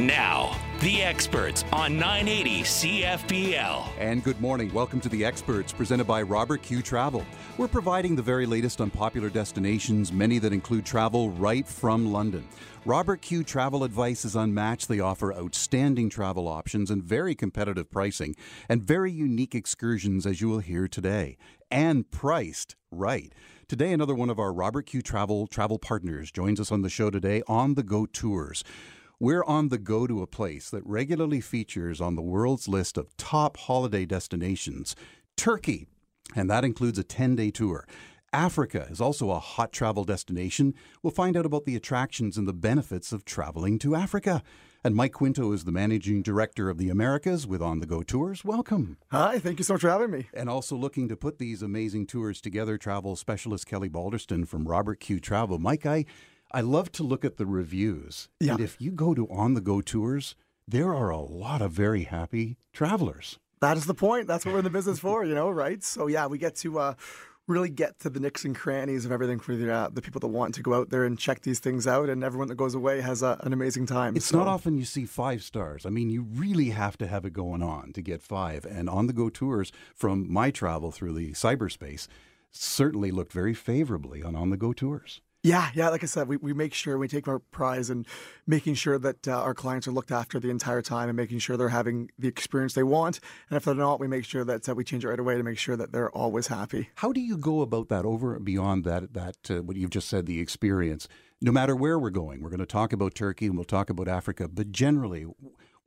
Now, the experts on 980 CFPL. And good morning. Welcome to the experts presented by Robert Q Travel. We're providing the very latest on popular destinations, many that include travel right from London. Robert Q Travel advice is unmatched. They offer outstanding travel options and very competitive pricing and very unique excursions, as you will hear today, and priced right. Today, another one of our Robert Q Travel travel partners joins us on the show today on the Go Tours. We're on the go to a place that regularly features on the world's list of top holiday destinations Turkey, and that includes a 10 day tour. Africa is also a hot travel destination. We'll find out about the attractions and the benefits of traveling to Africa. And Mike Quinto is the managing director of the Americas with On the Go Tours. Welcome. Hi, thank you so much for having me. And also looking to put these amazing tours together, travel specialist Kelly Balderston from Robert Q Travel. Mike, I I love to look at the reviews. Yeah. And if you go to on the go tours, there are a lot of very happy travelers. That is the point. That's what we're in the business for, you know, right? So yeah, we get to uh, really get to the nicks and crannies of everything for the uh, the people that want to go out there and check these things out, and everyone that goes away has uh, an amazing time. It's So- not often you see five stars. I mean, you really have to have it going on to get five. And on the go tours from my travel through the cyberspace certainly looked very favorably on on the go tours. Yeah, yeah. Like I said, we, we make sure we take our prize and making sure that uh, our clients are looked after the entire time and making sure they're having the experience they want. And if they're not, we make sure that uh, we change it right away to make sure that they're always happy. How do you go about that over and beyond that that uh, what you've just said the experience? No matter where we're going, we're going to talk about Turkey and we'll talk about Africa, but generally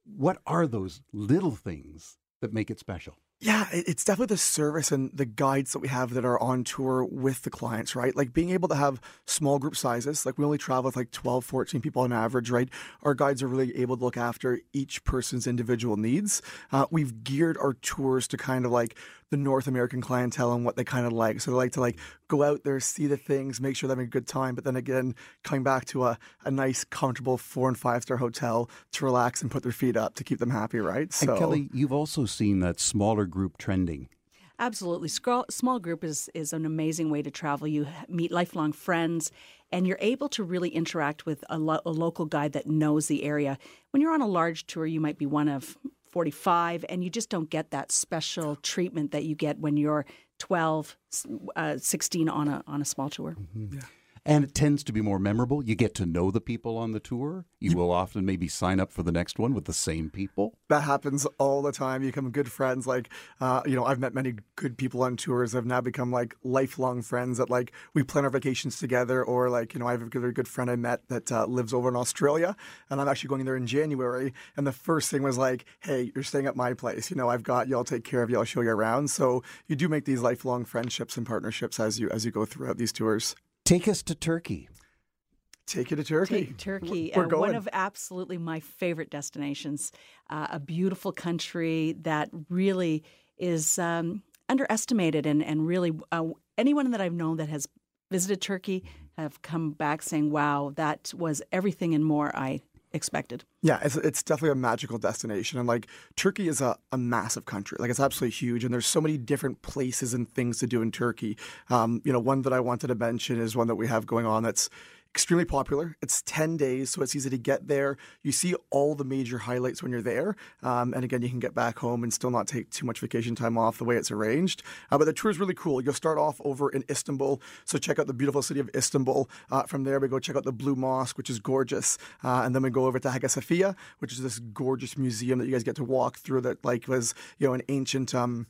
what are those little things that make it special? Yeah, it's definitely the service and the guides that we have that are on tour with the clients, right? Like being able to have small group sizes. Like we only travel with like 12, 14 people on average, right? Our guides are really able to look after each person's individual needs. Uh, we've geared our tours to kind of like the North American clientele and what they kind of like. So they like to like go out there, see the things, make sure they're having a good time, but then again, coming back to a, a nice, comfortable four and five star hotel to relax and put their feet up to keep them happy, right? And Kelly, you've also seen that smaller group trending. Absolutely. Small group is, is an amazing way to travel. You meet lifelong friends and you're able to really interact with a, lo- a local guide that knows the area. When you're on a large tour, you might be one of 45 and you just don't get that special treatment that you get when you're 12, s- uh, 16 on a, on a small tour. And it tends to be more memorable. You get to know the people on the tour. You will often maybe sign up for the next one with the same people. that happens all the time. You become good friends. Like, uh, you know, I've met many good people on tours. I've now become like lifelong friends that like we plan our vacations together. Or like, you know, I have a very good friend I met that uh, lives over in Australia, and I'm actually going there in January. And the first thing was like, hey, you're staying at my place. You know, I've got you. I'll take care of you. I'll show you around. So you do make these lifelong friendships and partnerships as you as you go throughout these tours. Take us to Turkey. Take you to Turkey. Take Turkey, We're uh, going. one of absolutely my favorite destinations. Uh, a beautiful country that really is um, underestimated, and and really uh, anyone that I've known that has visited Turkey have come back saying, "Wow, that was everything and more I expected." Yeah, it's, it's definitely a magical destination. And like Turkey is a, a massive country. Like it's absolutely huge. And there's so many different places and things to do in Turkey. Um, you know, one that I wanted to mention is one that we have going on that's extremely popular. It's 10 days, so it's easy to get there. You see all the major highlights when you're there. Um, and again, you can get back home and still not take too much vacation time off the way it's arranged. Uh, but the tour is really cool. You'll start off over in Istanbul. So check out the beautiful city of Istanbul. Uh, from there, we go check out the Blue Mosque, which is gorgeous. Uh, and then we go over to Hagia Sophia, which is this gorgeous museum that you guys get to walk through that like was, you know, an ancient um,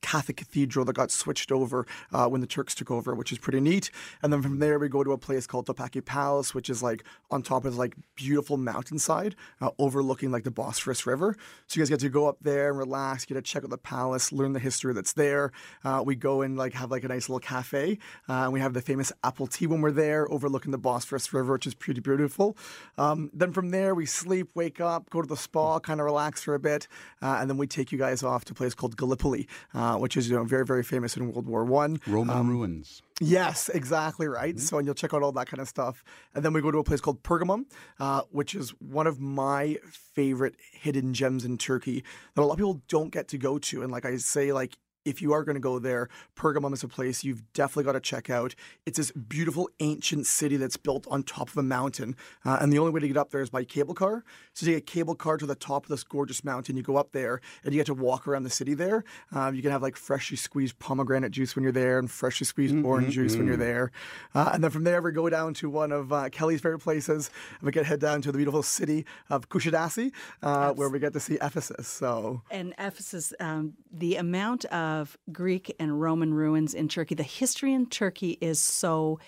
Catholic cathedral that got switched over uh, when the Turks took over, which is pretty neat. And then from there, we go to a place called Topkapi Palace, which is like on top of like beautiful mountainside uh, overlooking like the Bosphorus River. So you guys get to go up there and relax, get to check out the palace, learn the history that's there. Uh, we go and like have like a nice little cafe, uh, and we have the famous apple tea when we're there, overlooking the Bosphorus River, which is pretty beautiful. Um, then from there, we sleep, wake up, go to the spa, kind of relax for a bit, uh, and then we take you guys off to a place called Gallipoli, uh, which is you know very very famous in World War One. Roman ruins. Yes, exactly right. So, and you'll check out all that kind of stuff. And then we go to a place called Pergamum, uh, which is one of my favorite hidden gems in Turkey that a lot of people don't get to go to. And like I say, like if you are going to go there, Pergamum is a place you've definitely got to check out. It's this beautiful ancient city that's built on top of a mountain. Uh, and the only way to get up there is by cable car. So you get a cable car to the top of this gorgeous mountain. You go up there and you get to walk around the city there. Um, you can have like freshly squeezed pomegranate juice when you're there and freshly squeezed mm-hmm, orange juice when you're there. Uh, and then from there, we go down to one of uh, Kelly's favorite places. We get head down to the beautiful city of Kusadasi, uh, where we get to see Ephesus. So And Ephesus, um, the amount of of Greek and Roman ruins in Turkey. The history in Turkey is so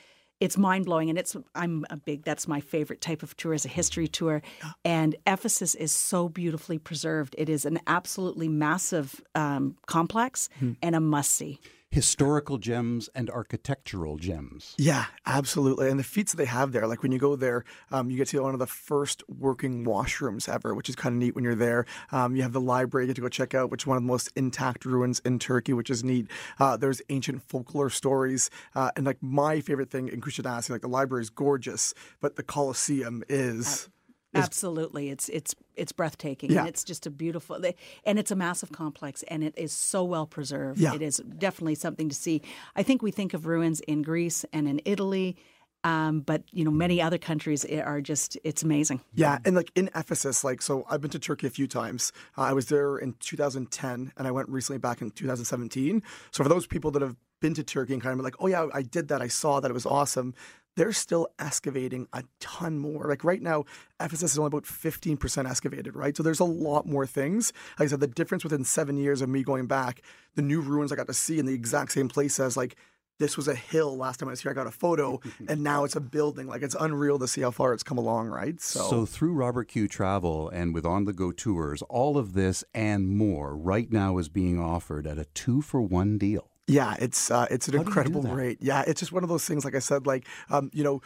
it's mind blowing, and it's I'm a big. That's my favorite type of tour is a history tour, and Ephesus is so beautifully preserved. It is an absolutely massive um, complex hmm. and a must see historical gems and architectural gems. Yeah, absolutely. And the feats that they have there, like when you go there, um, you get to one of the first working washrooms ever, which is kind of neat when you're there. Um, you have the library you get to go check out, which is one of the most intact ruins in Turkey, which is neat. Uh, there's ancient folklore stories. Uh, and like my favorite thing in Kusadasi, like the library is gorgeous, but the Colosseum is. Uh- Absolutely, it's it's it's breathtaking. Yeah. And it's just a beautiful, and it's a massive complex, and it is so well preserved. Yeah. It is definitely something to see. I think we think of ruins in Greece and in Italy. Um, but you know, many other countries are just—it's amazing. Yeah, and like in Ephesus, like so, I've been to Turkey a few times. Uh, I was there in 2010, and I went recently back in 2017. So for those people that have been to Turkey and kind of like, oh yeah, I did that, I saw that, it was awesome they're still excavating a ton more. Like right now, Ephesus is only about 15% excavated, right? So there's a lot more things. Like I said, the difference within seven years of me going back, the new ruins I got to see in the exact same place as like this was a hill last time I was here. I got a photo, and now it's a building. Like it's unreal to see how far it's come along, right? So, so through Robert Q Travel and with On the Go tours, all of this and more right now is being offered at a two for one deal. Yeah, it's uh, it's an How incredible rate. Yeah, it's just one of those things. Like I said, like um, you know.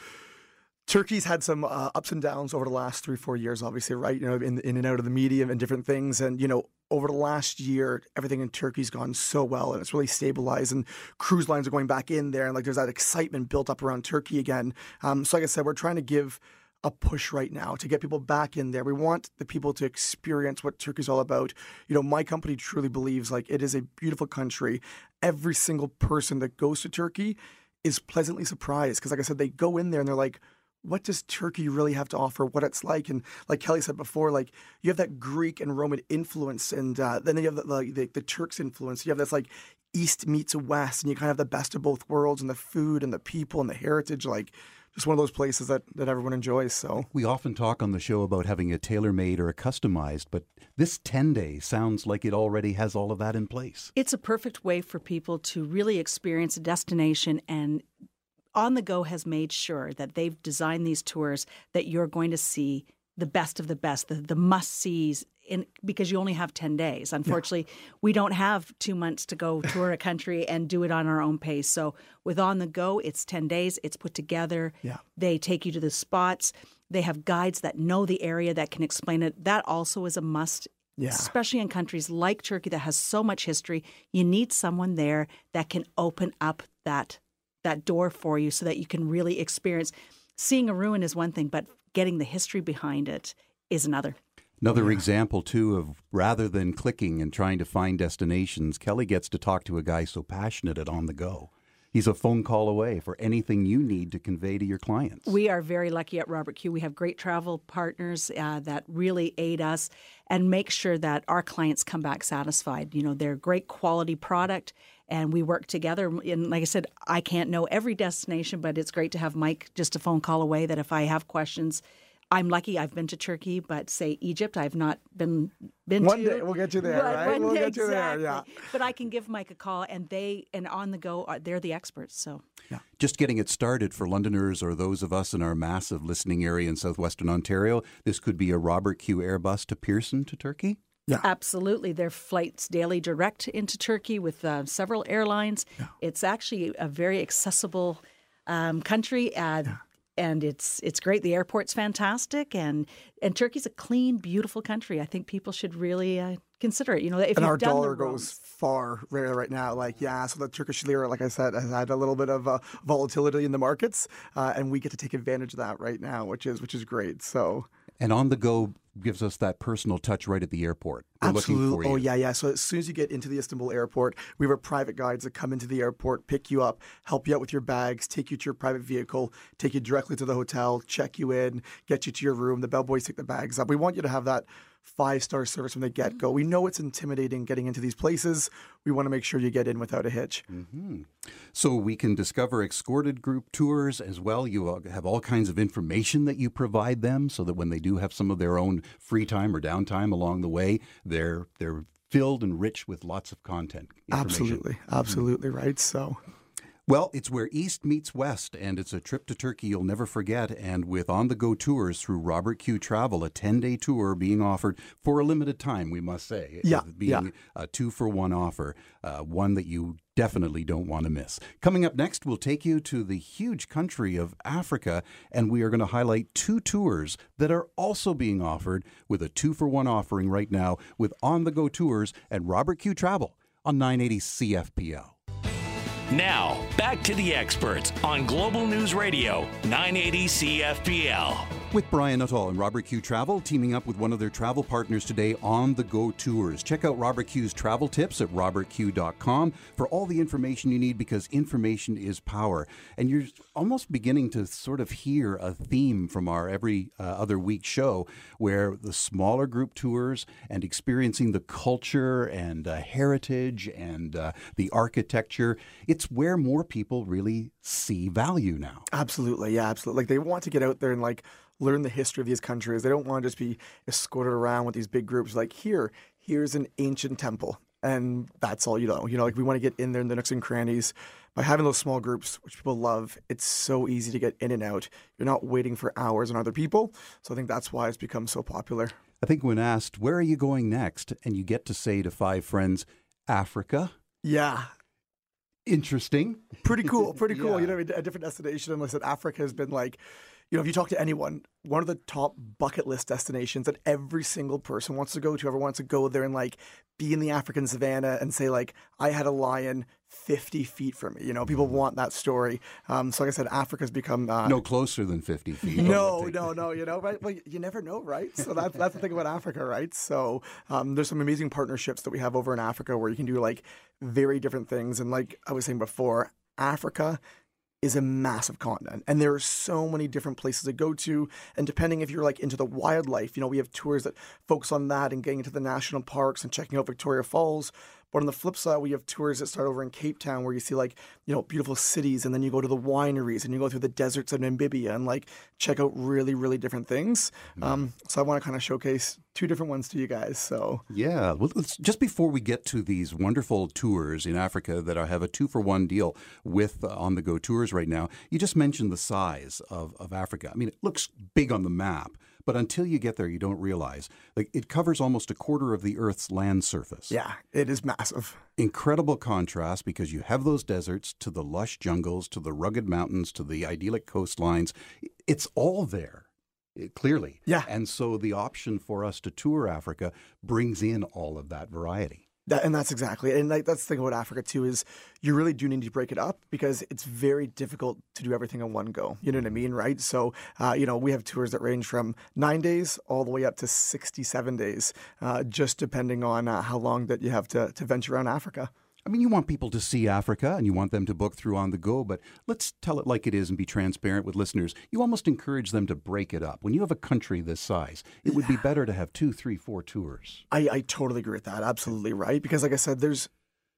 Turkey's had some uh, ups and downs over the last three, four years, obviously, right? You know, in, in and out of the media and different things. And, you know, over the last year, everything in Turkey's gone so well and it's really stabilized. And cruise lines are going back in there. And, like, there's that excitement built up around Turkey again. Um, so, like I said, we're trying to give a push right now to get people back in there. We want the people to experience what Turkey's all about. You know, my company truly believes like it is a beautiful country. Every single person that goes to Turkey is pleasantly surprised because, like I said, they go in there and they're like, what does Turkey really have to offer? What it's like, and like Kelly said before, like you have that Greek and Roman influence, and uh, then you have the, the, the Turks influence. You have this like East meets West, and you kind of have the best of both worlds, and the food and the people and the heritage. Like just one of those places that, that everyone enjoys. So we often talk on the show about having a tailor made or a customized, but this 10 day sounds like it already has all of that in place. It's a perfect way for people to really experience a destination and on the go has made sure that they've designed these tours that you're going to see the best of the best, the, the must sees in because you only have 10 days. Unfortunately, yeah. we don't have 2 months to go tour a country and do it on our own pace. So with on the go, it's 10 days, it's put together. Yeah. They take you to the spots. They have guides that know the area that can explain it. That also is a must. Yeah. Especially in countries like Turkey that has so much history, you need someone there that can open up that that door for you so that you can really experience seeing a ruin is one thing, but getting the history behind it is another. Another yeah. example, too, of rather than clicking and trying to find destinations, Kelly gets to talk to a guy so passionate at On the Go. He's a phone call away for anything you need to convey to your clients. We are very lucky at Robert Q. We have great travel partners uh, that really aid us and make sure that our clients come back satisfied. You know, they're great quality product and we work together. And like I said, I can't know every destination, but it's great to have Mike just a phone call away that if I have questions, I'm lucky I've been to Turkey, but say Egypt, I've not been been one to. day we'll get you there, right? One we'll day, get you exactly. there, yeah. But I can give Mike a call, and they and on the go, they're the experts. So yeah. Just getting it started for Londoners or those of us in our massive listening area in southwestern Ontario, this could be a Robert Q Airbus to Pearson to Turkey. Yeah. Absolutely. There are flights daily direct into Turkey with uh, several airlines. Yeah. It's actually a very accessible um, country. Uh, yeah. And it's it's great. The airport's fantastic, and and Turkey's a clean, beautiful country. I think people should really uh, consider it. You know, if and our dollar goes far right, right now. Like, yeah, so the Turkish lira, like I said, has had a little bit of uh, volatility in the markets, uh, and we get to take advantage of that right now, which is which is great. So and on the go gives us that personal touch right at the airport. For Absolutely. you. Oh, yeah, yeah. So as soon as you get into the Istanbul airport, we have our private guides that come into the airport, pick you up, help you out with your bags, take you to your private vehicle, take you directly to the hotel, check you in, get you to your room. The bellboys take the bags up. We want you to have that five star service from the get go. We know it's intimidating getting into these places. We want to make sure you get in without a hitch. Mm-hmm. So we can discover escorted group tours as well. You have all kinds of information that you provide them, so that when they do have some of their own free time or downtime along the way, they're they're filled and rich with lots of content. Absolutely. Mm-hmm. Absolutely right. So. Well, it's where East meets West, and it's a trip to Turkey you'll never forget. And with on the go tours through Robert Q Travel, a 10 day tour being offered for a limited time, we must say. Yeah, Being yeah. a two for one offer, uh, one that you definitely don't want to miss. Coming up next, we'll take you to the huge country of Africa, and we are going to highlight two tours that are also being offered with a two for one offering right now with on the go tours and Robert Q Travel on 980 CFPL. Now, back to the experts on Global News Radio, 980 CFPL. With Brian Nuttall and Robert Q Travel teaming up with one of their travel partners today on the Go Tours. Check out Robert Q's travel tips at robertq.com for all the information you need because information is power. And you're almost beginning to sort of hear a theme from our every uh, other week show where the smaller group tours and experiencing the culture and uh, heritage and uh, the architecture, it's where more people really see value now. Absolutely, yeah, absolutely. Like they want to get out there and like learn the history of these countries. They don't want to just be escorted around with these big groups. Like here, here's an ancient temple, and that's all you know. You know, like we want to get in there in the nooks and crannies. By having those small groups, which people love, it's so easy to get in and out. You're not waiting for hours on other people. So I think that's why it's become so popular. I think when asked, where are you going next? And you get to say to five friends, Africa. Yeah, Interesting. pretty cool, pretty cool. You know, a different destination. And I said, Africa has been like, you know, if you talk to anyone, one of the top bucket list destinations that every single person wants to go to, ever wants to go there and like be in the African savannah and say like, I had a lion 50 feet from me. You know, people want that story. Um, so like I said, Africa's become uh, No closer than 50 feet. no, no, no. You know, right? Well, you never know, right? So that's that's the thing about Africa, right? So um, there's some amazing partnerships that we have over in Africa where you can do like very different things. And like I was saying before, Africa is a massive continent and there are so many different places to go to and depending if you're like into the wildlife you know we have tours that focus on that and getting into the national parks and checking out victoria falls but on the flip side we have tours that start over in cape town where you see like you know beautiful cities and then you go to the wineries and you go through the deserts of namibia and like check out really really different things um, so i want to kind of showcase two different ones to you guys so Yeah. Well, let's, just before we get to these wonderful tours in Africa that I have a two for one deal with uh, on the go tours right now, you just mentioned the size of, of Africa. I mean, it looks big on the map, but until you get there, you don't realize. Like, it covers almost a quarter of the Earth's land surface. yeah it is massive incredible contrast because you have those deserts to the lush jungles to the rugged mountains to the idyllic coastlines. It's all there, eh, clearly. Yeah. And so the option for us to tour Africa brings in all of that variety. That, and that's exactly it. And like that's the thing about Africa too is you really do need to break it up because it's very difficult to do everything in one go. You know what I mean, right? So, uh, you know, we have tours that range from nine days all the way up to sixty-seven days, uh, just depending on uh, how long that you have to to venture around Africa. I mean, you want people to see Africa and you want them to book through on the go, but let's tell it like it is and be transparent with listeners. You almost encourage them to break it up. When you have a country this size, it would be better to have two, three, four tours. I, I totally agree with that. Absolutely right. Because like I said, there's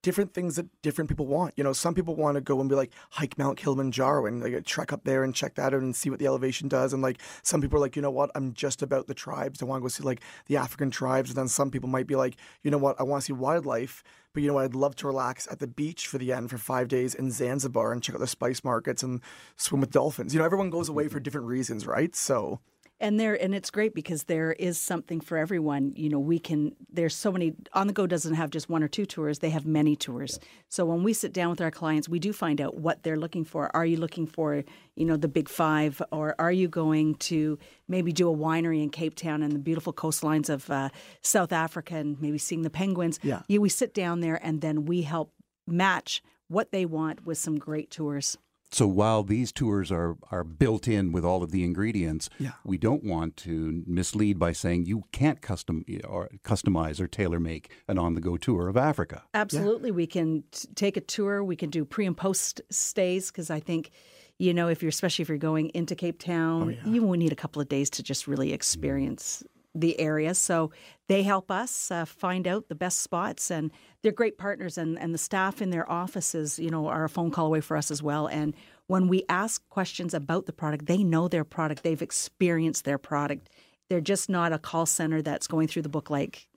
different things that different people want. You know, some people want to go and be like hike Mount Kilimanjaro and like trek up there and check that out and see what the elevation does. And like some people are like, you know what, I'm just about the tribes. I want to go see like the African tribes. And then some people might be like, you know what, I want to see wildlife. But you know what, I'd love to relax at the beach for the end for five days in Zanzibar and check out the spice markets and swim with dolphins. You know, everyone goes away mm-hmm. for different reasons, right? So and there and it's great because there is something for everyone. You know we can there's so many on the go doesn't have just one or two tours they have many tours. So when we sit down with our clients we do find out what they're looking for. Are you looking for you know the big five? Or are you going to maybe do a winery in cape town and the beautiful coastlines of uh, south africa and maybe seeing the penguins? Yeah. yeah, we sit down there and then we help match what they want with some great tours So while these tours are, are built in with all of the ingredients, Yeah. we don't want to mislead by saying you can't custom or customize or tailor make an on the go tour of Africa. Absolutely. We can t- take a tour. We can do pre and post stays because I think, you know, if you're, especially if you're going into Cape Town, oh, you will need a couple of days to just really mm. experience the area. So they help us uh, find out the best spots and they're great partners and, and the staff in their offices, you know, are a phone call away for us as well. And when we ask questions about the product, they know their product. They've experienced their product. They're just not a call center that's going through the book like,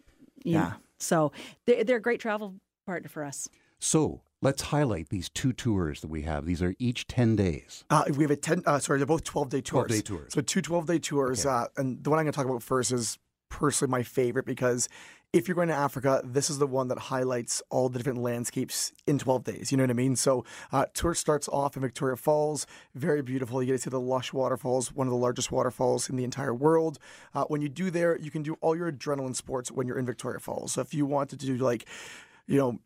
Yeah. know. So they're, they're a great travel partner for us. So let's highlight these two tours that we have. These are each 10 days. Uh, we have a 10, uh, sorry, they're both 12 day tours. 12-day tours. So two 12 day tours. Uh, and the one I'm going to talk about first is personally my favorite because if you're going to Africa, this is the one that highlights all the different landscapes in 12 days. You know what I mean? So, uh, tour starts off in Victoria Falls. Very beautiful. You get to see the lush waterfalls, one of the largest waterfalls in the entire world. Uh, when you do there, you can do all your adrenaline sports when you're in Victoria Falls. So, if you wanted to do like, you know,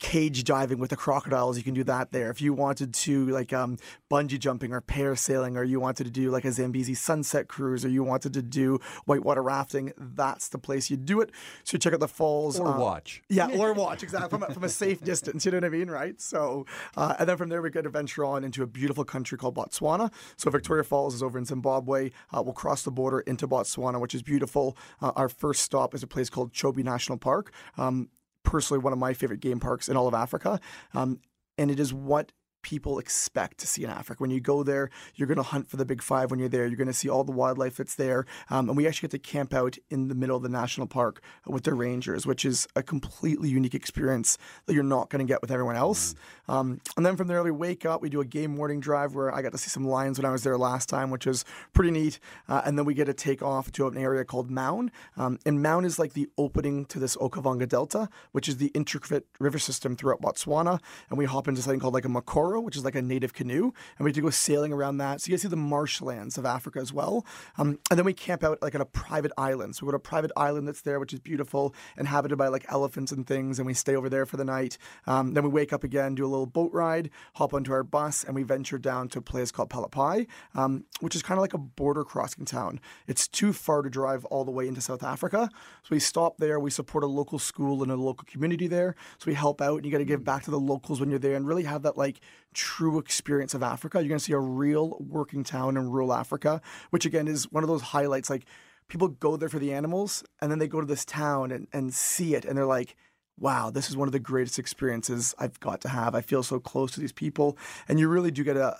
cage diving with the crocodiles, you can do that there. If you wanted to like um, bungee jumping or parasailing, or you wanted to do like a Zambezi sunset cruise, or you wanted to do whitewater rafting, that's the place you do it. So you check out the falls Or uh, watch. Yeah, or watch exactly from a, from a safe distance. You know what I mean, right? So, uh, and then from there we to venture on into a beautiful country called Botswana. So Victoria Falls is over in Zimbabwe. Uh, we'll cross the border into Botswana, which is beautiful. Uh, our first stop is a place called Chobe National Park. Um, personally, one of my favorite game parks in all of Africa, um, and it is what people expect to see in Africa. When you go there, you're going to hunt for the big five when you're there. You're going to see all the wildlife that's there. Um, and we actually get to camp out in the middle of the national park with the rangers, which is a completely unique experience that you're not going to get with everyone else. Um, and then from there, we wake up, we do a game morning drive where I got to see some lions when I was there last time, which was pretty neat. Uh, and then we get to take off to an area called Maun. Um, and Maun is like the opening to this Okavango Delta, which is the intricate river system throughout Botswana. And we hop into something called like a Mokoro, which is like a native canoe. And we get to go sailing around that. So you get to see the marshlands of Africa as well. Um, and then we camp out like on a private island. So we go to a private island that's there, which is beautiful, inhabited by like elephants and things. And we stay over there for the night. Um, then we wake up again, do a little boat ride, hop onto our bus, and we venture down to a place called Palapye, um, which is kind of like a border crossing town. It's too far to drive all the way into South Africa. So we stop there. We support a local school and a local community there. So we help out, and you got to give back to the locals when you're there and really have that like true experience of Africa. You're going to see a real working town in rural Africa, which again is one of those highlights. Like people go there for the animals, and then they go to this town and, and see it, and they're like, wow, this is one of the greatest experiences I've got to have. I feel so close to these people. And you really do get a,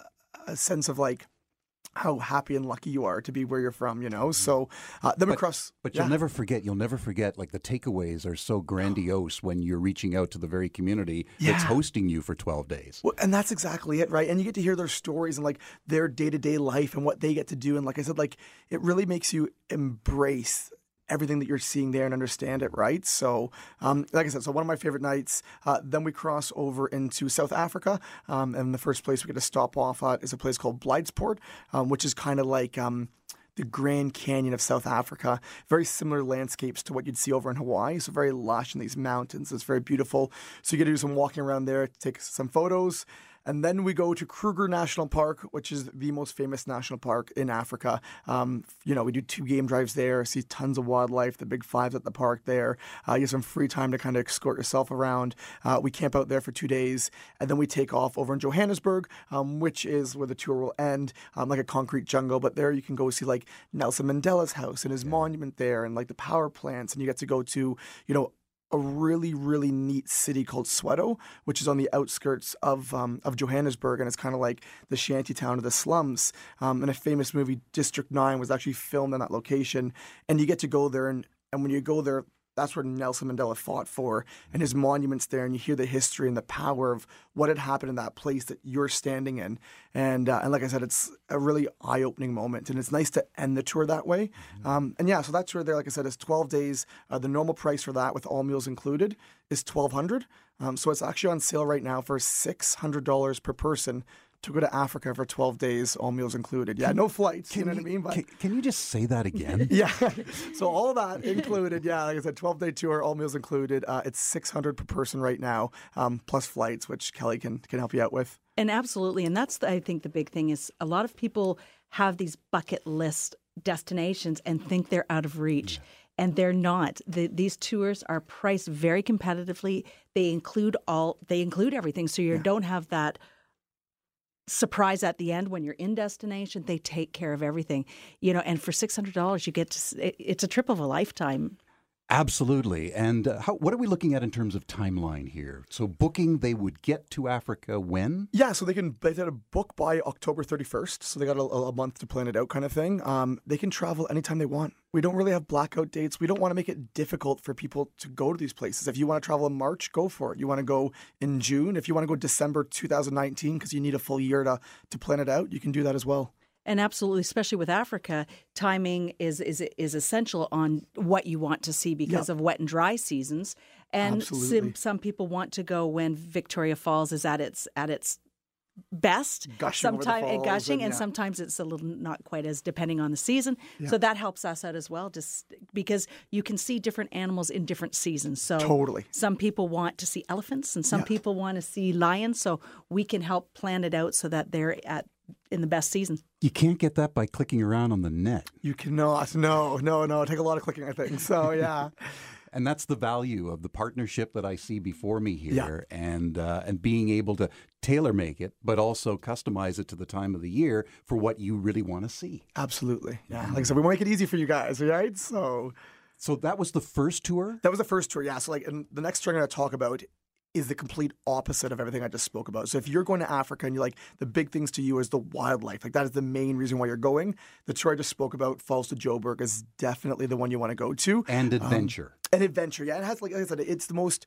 a sense of like how happy and lucky you are to be where you're from, you know? So uh, then we cross. But yeah. you'll never forget, you'll never forget, like the takeaways are so grandiose when you're reaching out to the very community that's hosting you for 12 days. Well, and that's exactly it, right? And you get to hear their stories and like their day to day life and what they get to do. And like I said, like it really makes you embrace everything that you're seeing there and understand it, right? So, um, like I said, so one of my favorite nights. Uh, then we cross over into South Africa, um, and the first place we get to stop off at is a place called Blydepoort, um, which is kind of like. Um, the Grand Canyon of South Africa. Very similar landscapes to what you'd see over in Hawaii. So very lush in these mountains. It's very beautiful. So you get to do some walking around there, take some photos. And then we go to Kruger National Park, which is the most famous national park in Africa. Um, you know, we do two game drives there, see tons of wildlife, the big fives at the park there. Uh, you have some free time to kind of escort yourself around. Uh, we camp out there for two days, and then we take off over in Johannesburg, um, which is where the tour will end, um, like a concrete jungle. But there you can go see like Nelson Mandela's house and his monument there, and like the power plants, and you get to go to, you know, a really really neat city called Soweto, which is on the outskirts of um, of Johannesburg, and it's kind of like the shanty town of the slums. Um, and a famous movie, District Nine, was actually filmed in that location. And you get to go there, and and when you go there. That's where Nelson Mandela fought for, and his monument's there, and you hear the history and the power of what had happened in that place that you're standing in, and uh, and like I said, it's a really eye-opening moment, and it's nice to end the tour that way. Um, and yeah, so that tour there, like I said, is 12 days. Uh, the normal price for that, with all meals included, is 1,200. Um, so it's actually on sale right now for $600 per person to go to Africa for 12 days, all meals included. Yeah, no flights. you know what I mean? But can, can, you just say that again? yeah. so all that included. Yeah, like I said, 12 day tour, all meals included. Uh, it's 600 per person right now, um, plus flights, which Kelly can can help you out with. And absolutely, and that's the, I think the big thing is a lot of people have these bucket list destinations and think they're out of reach. Yeah and they're not. The, these tours are priced very competitively. They include all. They include everything, so you yeah. don't have that surprise at the end when you're in destination. They take care of everything, you know. And for six hundred dollars, you get to. It's a trip of a lifetime. Absolutely. And uh, how, what are we looking at in terms of timeline here? So, booking, they would get to Africa when? Yeah, so they can they did a book by October 31st. So, they got a, a month to plan it out, kind of thing. Um, they can travel anytime they want. We don't really have blackout dates. We don't want to make it difficult for people to go to these places. If you want to travel in March, go for it. You want to go in June. If you want to go December 2019 because you need a full year to, to plan it out, you can do that as well. And absolutely, especially with Africa, timing is is is essential on what you want to see because yep. of wet and dry seasons. And some, some people want to go when Victoria Falls is at its at its best gushing sometimes eh, and gushing and, and sometimes it's a little not quite as depending on the season yeah. so that helps us out as well just because you can see different animals in different seasons so totally some people want to see elephants and some yeah. people want to see lions so we can help plan it out so that they're at in the best season. You can't get that by clicking around on the net. You cannot. No, no, no. Take a lot of clicking, I think. So, yeah. and that's the value of the partnership that I see before me here, yeah. and uh, and being able to tailor make it, but also customize it to the time of the year for what you really want to see. Absolutely, yeah. Like I said, we want to make it easy for you guys, right? So, so that was the first tour. That was the first tour, yeah. So, like, and the next tour I'm going to talk about is the complete opposite of everything I just spoke about. So if you're going to Africa and you're like the big things to you is the wildlife, like that is the main reason why you're going. The tour I just spoke about, Falls to Joburg, is definitely the one you want to go to. And um, adventure. Um, and adventure, yeah. It has like, like I said, it's the most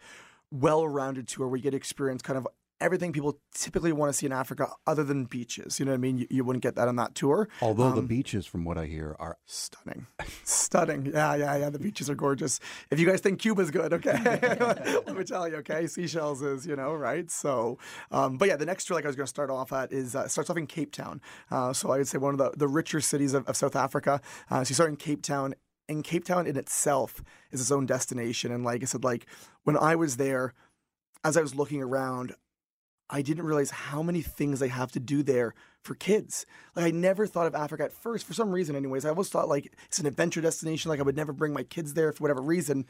well-rounded tour where you get to experience kind of everything people typically want to see in Africa other than beaches. You know what I mean? You, you wouldn't get that on that tour. Although um, the beaches, from what I hear, are stunning. stunning. Yeah, yeah, yeah. The beaches are gorgeous. If you guys think Cuba's good, okay, let me tell you, okay? Seychelles is, you know, right? So, um, but yeah, the next tour, like I was going to start off at, is uh, starts off in Cape Town. Uh, so I would say one of the, the richer cities of, of South Africa. Uh, so you start in Cape Town. And Cape Town in itself is its own destination. And like I said, like when I was there, as I was looking around, I didn't realize how many things they have to do there for kids. Like I never thought of Africa at first, for some reason, anyways. I always thought like it's an adventure destination. Like I would never bring my kids there for whatever reason.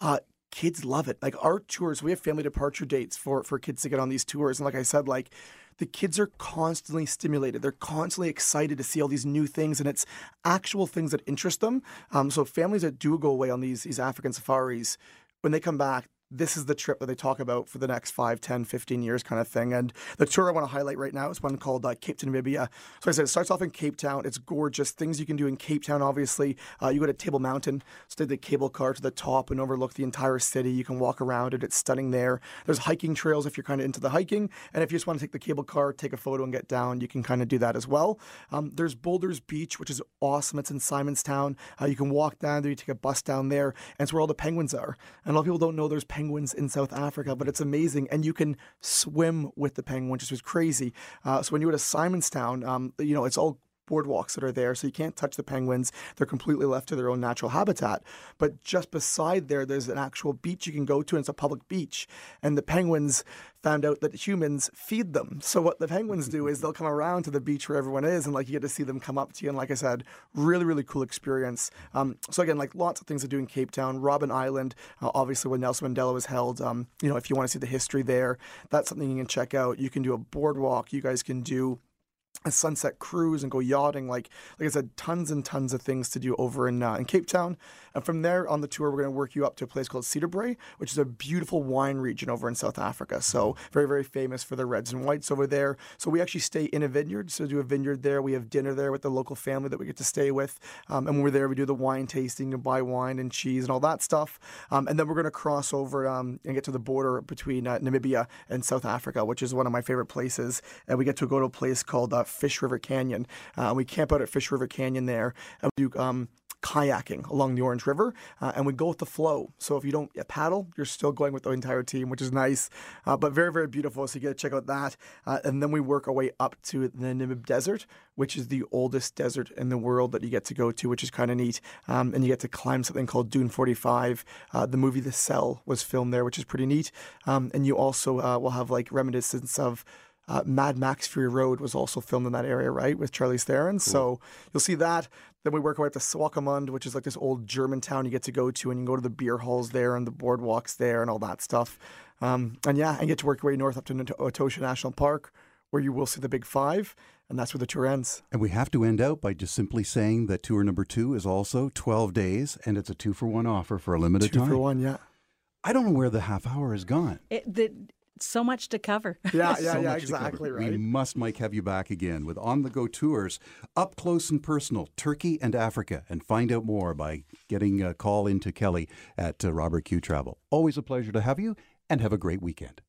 Uh, kids love it. Like our tours, we have family departure dates for for kids to get on these tours, and like I said, like the kids are constantly stimulated. They're constantly excited to see all these new things, and it's actual things that interest them. Um, so families that do go away on these these African safaris, when they come back, this is the trip that they talk about for the next 5, 10, 15 years kind of thing. And the tour I want to highlight right now is one called uh, Cape to Namibia. So I said it starts off in Cape Town. It's gorgeous. Things you can do in Cape Town, obviously. Uh, you go to Table Mountain, stay the cable car to the top and overlook the entire city. You can walk around it. It's stunning there. There's hiking trails if you're kind of into the hiking. And if you just want to take the cable car, take a photo and get down, you can kind of do that as well. Um, there's Boulders Beach, which is awesome. It's in Simonstown. Uh, you can walk down there, you take a bus down there, and it's where all the penguins are. And a lot of people don't know there's penguins in South Africa, but it's amazing. And you can swim with the penguins, which was crazy. Uh, so when you go to Simonstown, um, you know, it's all boardwalks that are there, so you can't touch the penguins. They're completely left to their own natural habitat. But just beside there, there's an actual beach you can go to, and it's a public beach. And the penguins found out that humans feed them. So what the penguins do is they'll come around to the beach where everyone is, and like you get to see them come up to you. And like I said, really, really cool experience. Um, so again, like lots of things to do in Cape Town. Robben Island, uh, obviously when Nelson Mandela was held. Um, you know, if you want to see the history there, that's something you can check out. You can do a boardwalk. You guys can do a sunset cruise and go yachting. Like like I said, tons and tons of things to do over in uh, in Cape Town. And from there on the tour, we're going to work you up to a place called Cederberg, which is a beautiful wine region over in South Africa. So very very famous for the reds and whites over there. So we actually stay in a vineyard. So do a vineyard there. We have dinner there with the local family that we get to stay with. Um, and when we're there, we do the wine tasting and buy wine and cheese and all that stuff. Um, and then we're going to cross over um, and get to the border between uh, Namibia and South Africa, which is one of my favorite places. And we get to go to a place called uh, Fish River Canyon. Uh, we camp out at Fish River Canyon there, and we do um, kayaking along the Orange River, uh, and we go with the flow. So if you don't paddle, you're still going with the entire team, which is nice, uh, but very, very beautiful. So you get to check out that. Uh, and then we work our way up to the Namib Desert, which is the oldest desert in the world that you get to go to, which is kind of neat. Um, and you get to climb something called Dune 45. Uh, the movie The Cell was filmed there, which is pretty neat. Um, and you also uh, will have like reminiscence of uh, Mad Max Fury Road was also filmed in that area, right, with Charlize Theron. Cool. So you'll see that. Then we work our way up to Swakopmund, which is like this old German town you get to go to, and you can go to the beer halls there and the boardwalks there and all that stuff. Um, and yeah, and get to work your way north up to Etosha National Park, where you will see the Big Five, and that's where the tour ends. And we have to end out by just simply saying that tour number two is also 12 days, and it's a two for one offer for a limited two time. Two for one, yeah. I don't know where the half hour has gone. It, the, so much to cover. Yeah, yeah, so yeah, exactly right. We must, Mike, have you back again with on the go tours, up close and personal, Turkey and Africa, and find out more by getting a call into Kelly at uh, Robert Q Travel. Always a pleasure to have you, and have a great weekend.